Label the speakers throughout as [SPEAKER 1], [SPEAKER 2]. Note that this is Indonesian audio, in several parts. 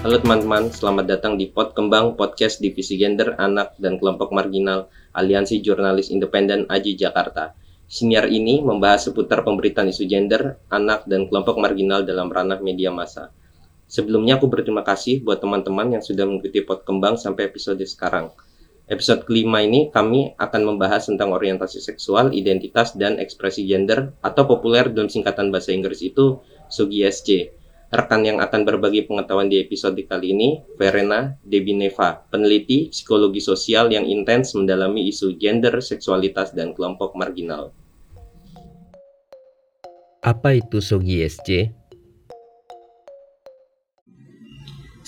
[SPEAKER 1] Halo teman-teman, selamat datang di Pot Kembang Podcast Divisi Gender, Anak, dan Kelompok Marginal Aliansi Jurnalis Independen AJI Jakarta. Siniar ini membahas seputar pemberitaan isu gender, anak, dan kelompok marginal dalam ranah media massa. Sebelumnya aku berterima kasih buat teman-teman yang sudah mengikuti Pot Kembang sampai episode sekarang. Episode kelima ini kami akan membahas tentang orientasi seksual, identitas, dan ekspresi gender atau populer dalam singkatan bahasa Inggris itu SOGI-SC Rekan yang akan berbagi pengetahuan di episode kali ini, Verena Debineva, peneliti psikologi sosial yang intens mendalami isu gender, seksualitas, dan kelompok marginal.
[SPEAKER 2] Apa itu SOGI SC?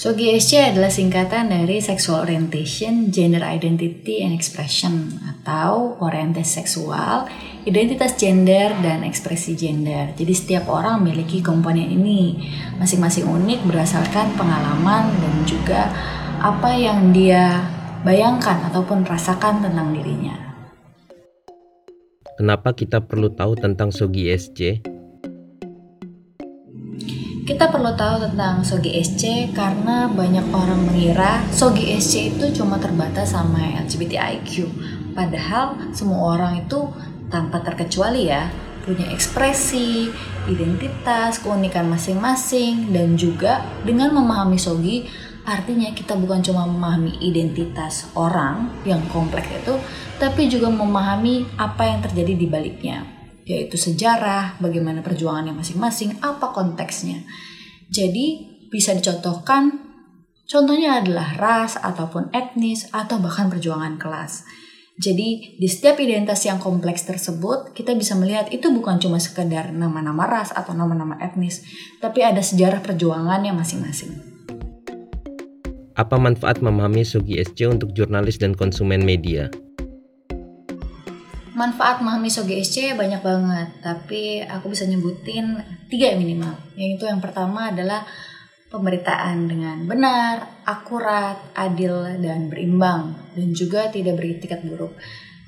[SPEAKER 3] SOGI-SC adalah singkatan dari Sexual Orientation, Gender Identity and Expression atau orientasi seksual, identitas gender, dan ekspresi gender. Jadi setiap orang memiliki komponen ini, masing-masing unik berdasarkan pengalaman dan juga apa yang dia bayangkan ataupun rasakan tentang dirinya.
[SPEAKER 2] Kenapa kita perlu tahu tentang SOGI-SC?
[SPEAKER 3] Kita perlu tahu tentang Sogi SC karena banyak orang mengira Sogi SC itu cuma terbatas sama LGBTIQ. Padahal semua orang itu tanpa terkecuali ya punya ekspresi, identitas, keunikan masing-masing dan juga dengan memahami Sogi artinya kita bukan cuma memahami identitas orang yang kompleks itu tapi juga memahami apa yang terjadi di baliknya yaitu sejarah, bagaimana perjuangannya masing-masing, apa konteksnya. Jadi bisa dicontohkan contohnya adalah ras ataupun etnis atau bahkan perjuangan kelas. Jadi di setiap identitas yang kompleks tersebut kita bisa melihat itu bukan cuma sekedar nama-nama ras atau nama-nama etnis, tapi ada sejarah perjuangannya masing-masing.
[SPEAKER 2] Apa manfaat memahami Sugi SC untuk jurnalis dan konsumen media?
[SPEAKER 3] Manfaat memahami SOGSC banyak banget, tapi aku bisa nyebutin tiga minimal. Yang itu yang pertama adalah pemberitaan dengan benar, akurat, adil, dan berimbang, dan juga tidak beritikat buruk.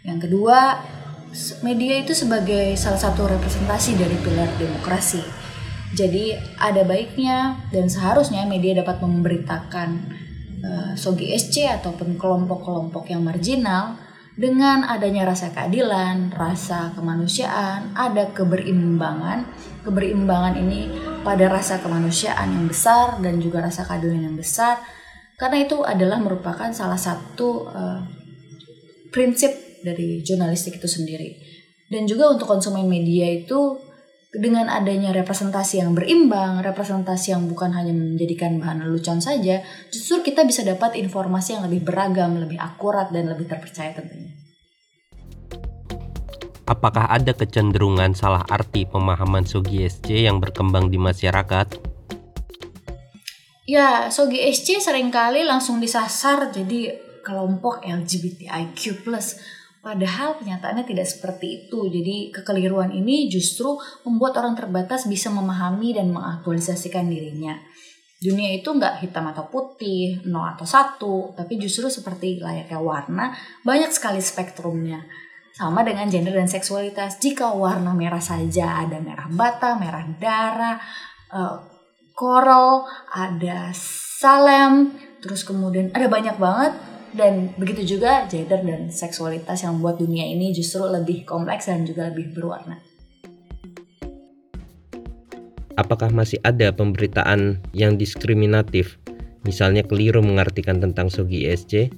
[SPEAKER 3] Yang kedua, media itu sebagai salah satu representasi dari pilar demokrasi. Jadi ada baiknya dan seharusnya media dapat memberitakan uh, SOGI SC ataupun kelompok-kelompok yang marginal dengan adanya rasa keadilan, rasa kemanusiaan, ada keberimbangan. Keberimbangan ini pada rasa kemanusiaan yang besar dan juga rasa keadilan yang besar. Karena itu adalah merupakan salah satu uh, prinsip dari jurnalistik itu sendiri. Dan juga untuk konsumen media itu dengan adanya representasi yang berimbang, representasi yang bukan hanya menjadikan bahan lelucon saja, justru kita bisa dapat informasi yang lebih beragam, lebih akurat, dan lebih terpercaya tentunya.
[SPEAKER 2] Apakah ada kecenderungan salah arti pemahaman Sogi SC yang berkembang di masyarakat?
[SPEAKER 3] Ya, Sogi SC sering kali langsung disasar jadi kelompok LGBTIQ+. Padahal kenyataannya tidak seperti itu. Jadi kekeliruan ini justru membuat orang terbatas bisa memahami dan mengaktualisasikan dirinya. Dunia itu nggak hitam atau putih, nol atau satu, tapi justru seperti layaknya warna, banyak sekali spektrumnya. Sama dengan gender dan seksualitas. Jika warna merah saja ada merah bata, merah darah, uh, coral, ada salem, terus kemudian ada banyak banget dan begitu juga gender dan seksualitas yang membuat dunia ini justru lebih kompleks dan juga lebih berwarna.
[SPEAKER 2] Apakah masih ada pemberitaan yang diskriminatif, misalnya keliru mengartikan tentang Sogi ESC?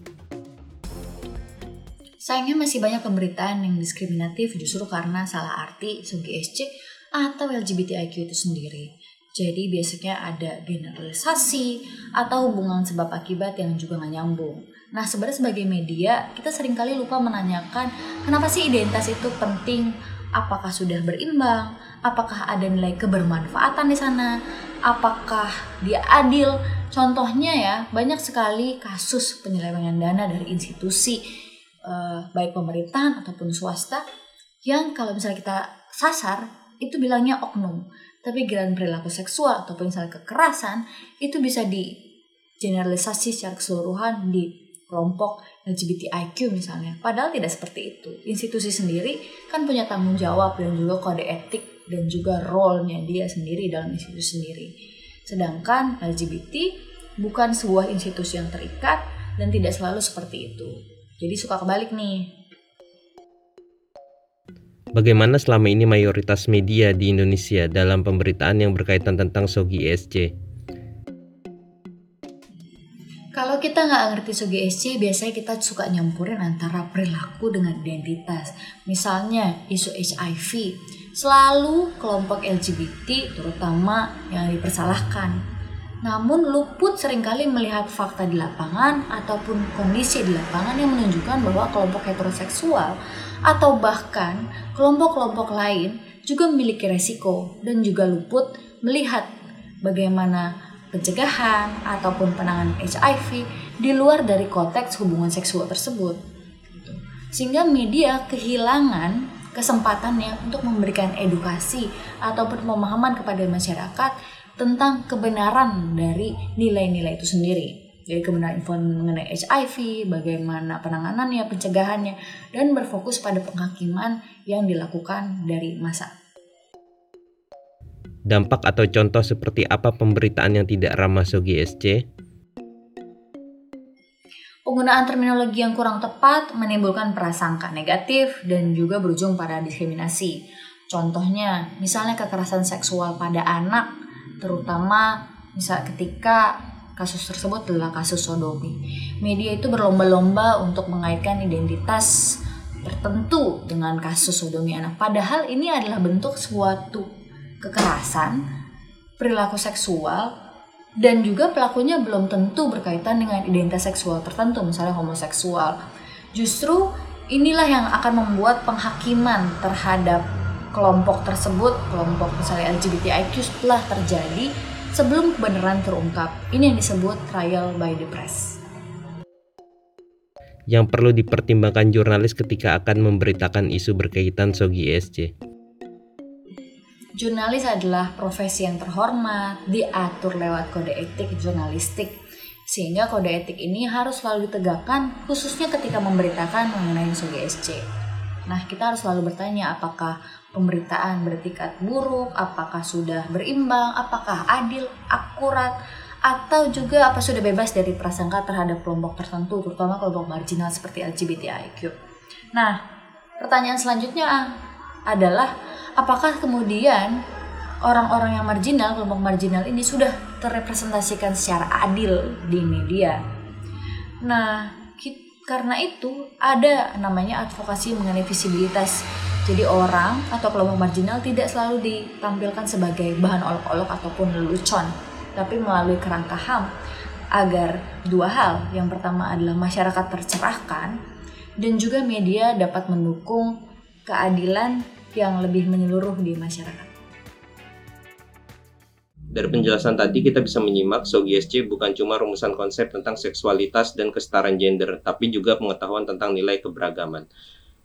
[SPEAKER 3] Sayangnya masih banyak pemberitaan yang diskriminatif justru karena salah arti Sogi ESC atau LGBTIQ itu sendiri. Jadi biasanya ada generalisasi atau hubungan sebab akibat yang juga nggak nyambung. Nah sebenarnya sebagai media kita sering kali lupa menanyakan kenapa sih identitas itu penting, apakah sudah berimbang, apakah ada nilai kebermanfaatan di sana, apakah dia adil. Contohnya ya banyak sekali kasus penyelewengan dana dari institusi eh, baik pemerintahan ataupun swasta yang kalau misalnya kita sasar itu bilangnya oknum tapi giliran perilaku seksual ataupun misalnya kekerasan itu bisa di generalisasi secara keseluruhan di kelompok LGBTIQ misalnya. Padahal tidak seperti itu. Institusi sendiri kan punya tanggung jawab dan juga kode etik dan juga role-nya dia sendiri dalam institusi sendiri. Sedangkan LGBT bukan sebuah institusi yang terikat dan tidak selalu seperti itu. Jadi suka kebalik nih.
[SPEAKER 2] Bagaimana selama ini mayoritas media di Indonesia dalam pemberitaan yang berkaitan tentang Sogi ESC?
[SPEAKER 3] Kalau kita nggak ngerti Sogi SC, biasanya kita suka nyampurin antara perilaku dengan identitas. Misalnya isu HIV, selalu kelompok LGBT terutama yang dipersalahkan. Namun luput sering kali melihat fakta di lapangan ataupun kondisi di lapangan yang menunjukkan bahwa kelompok heteroseksual atau bahkan kelompok-kelompok lain juga memiliki resiko dan juga luput melihat bagaimana pencegahan ataupun penanganan HIV di luar dari konteks hubungan seksual tersebut. Sehingga media kehilangan kesempatannya untuk memberikan edukasi ataupun pemahaman kepada masyarakat tentang kebenaran dari nilai-nilai itu sendiri. Jadi kebenaran info mengenai HIV, bagaimana penanganannya, pencegahannya, dan berfokus pada penghakiman yang dilakukan dari masa
[SPEAKER 2] Dampak atau contoh seperti apa pemberitaan yang tidak ramah Sogi SC?
[SPEAKER 3] Penggunaan terminologi yang kurang tepat menimbulkan prasangka negatif dan juga berujung pada diskriminasi. Contohnya, misalnya kekerasan seksual pada anak, terutama misal ketika kasus tersebut adalah kasus sodomi. Media itu berlomba-lomba untuk mengaitkan identitas tertentu dengan kasus sodomi anak. Padahal ini adalah bentuk suatu kekerasan, perilaku seksual, dan juga pelakunya belum tentu berkaitan dengan identitas seksual tertentu, misalnya homoseksual. Justru inilah yang akan membuat penghakiman terhadap kelompok tersebut, kelompok misalnya LGBTIQ telah terjadi sebelum kebenaran terungkap. Ini yang disebut trial by the press.
[SPEAKER 2] Yang perlu dipertimbangkan jurnalis ketika akan memberitakan isu berkaitan Sogi ESC.
[SPEAKER 3] Jurnalis adalah profesi yang terhormat, diatur lewat kode etik jurnalistik. Sehingga kode etik ini harus selalu ditegakkan khususnya ketika memberitakan mengenai SC. Nah, kita harus selalu bertanya apakah pemberitaan beretikat buruk, apakah sudah berimbang, apakah adil, akurat, atau juga apa sudah bebas dari prasangka terhadap kelompok tertentu, terutama kelompok marginal seperti LGBTIQ. Nah, pertanyaan selanjutnya adalah apakah kemudian orang-orang yang marginal, kelompok marginal ini sudah terrepresentasikan secara adil di media. Nah, karena itu ada namanya advokasi mengenai visibilitas. Jadi orang atau kelompok marginal tidak selalu ditampilkan sebagai bahan olok-olok ataupun lelucon, tapi melalui kerangka HAM agar dua hal. Yang pertama adalah masyarakat tercerahkan dan juga media dapat mendukung keadilan yang lebih menyeluruh di masyarakat.
[SPEAKER 1] Dari penjelasan tadi kita bisa menyimak SOGSC bukan cuma rumusan konsep tentang seksualitas dan kesetaraan gender, tapi juga pengetahuan tentang nilai keberagaman.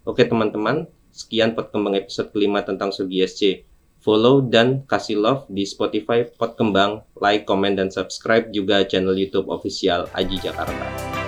[SPEAKER 1] Oke teman-teman, sekian pot kembang episode kelima tentang SOGSC. Follow dan kasih love di Spotify Pot Kembang, like, comment, dan subscribe juga channel YouTube official Aji Jakarta.